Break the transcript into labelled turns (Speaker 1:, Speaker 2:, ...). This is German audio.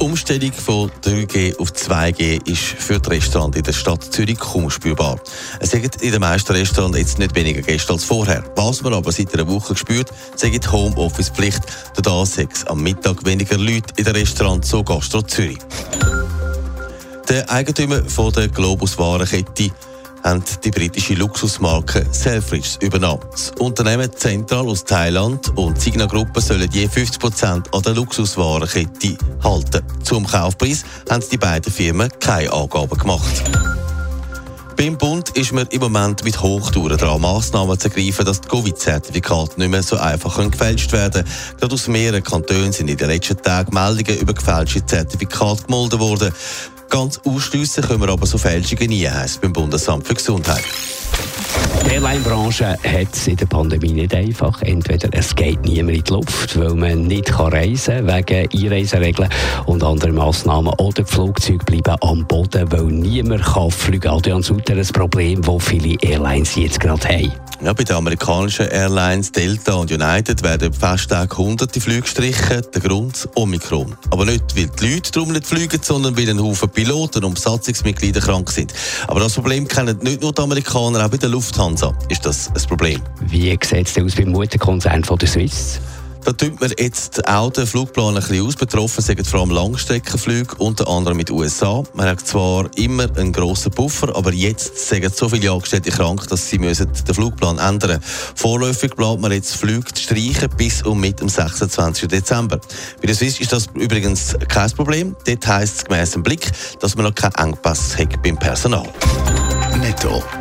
Speaker 1: Umstellung von 3G auf 2G ist für die Restaurants in der Stadt Zürich kaum spürbar. Es sind in den meisten Restaurants jetzt nicht weniger Gäste als vorher. Was man aber seit einer Woche spürt, sagt die Homeoffice-Pflicht. Da sechs am Mittag weniger Leute in den Restaurants, so Gastro Zürich. Der Eigentümer von der Globus Warenkette haben die britische Luxusmarke Selfridges übernommen. Das Unternehmen zentral aus Thailand und Signa Gruppe sollen je 50 an der Luxuswarenkette halten. Zum Kaufpreis haben die beiden Firmen keine Angaben gemacht. Beim Bund ist man im Moment mit Hochtouren dran, Massnahmen zu ergreifen, dass die Covid-Zertifikate nicht mehr so einfach gefälscht werden können. Gerade aus mehreren Kantonen sind in den letzten Tagen Meldungen über gefälschte Zertifikate gemeldet worden. Ganz ausschliessen können wir aber so Fälschungen nie, heisst beim Bundesamt für Gesundheit.
Speaker 2: Die Airline-Branche hat es in der Pandemie nicht einfach. Entweder es geht niemand in die Luft, weil man nicht kann reisen kann wegen Einreiseregeln und anderen Massnahmen. Oder die Flugzeuge bleiben am Boden, weil niemand kann fliegen kann. Adrian Sutter, ein Problem, das viele Airlines jetzt gerade haben.
Speaker 1: Ja, bei den amerikanischen Airlines Delta und United werden Festtage hunderte Flüge gestrichen. Der Grund Omikron. Aber nicht, weil die Leute darum nicht fliegen, sondern weil ein Haufen Piloten und Besatzungsmitglieder krank sind. Aber das Problem kennen nicht nur die Amerikaner, auch bei der Lufthansa ist das ein Problem.
Speaker 2: Wie sieht es aus beim Mutterkonzern von der Swiss?
Speaker 1: Da tut man jetzt auch den Flugplan ein bisschen aus. Betroffen sind vor allem Langstreckenflüge, unter anderem mit den USA. Man hat zwar immer einen grossen Puffer, aber jetzt sagen so viele Angestellte krank, dass sie müssen den Flugplan ändern müssen. Vorläufig plant man jetzt Flüge zu streichen bis und mit dem 26. Dezember. Bei der Swiss ist das übrigens kein Problem. Dort heisst es gemäss dem Blick, dass man noch keinen Engpass hat beim Personal.
Speaker 3: Netto.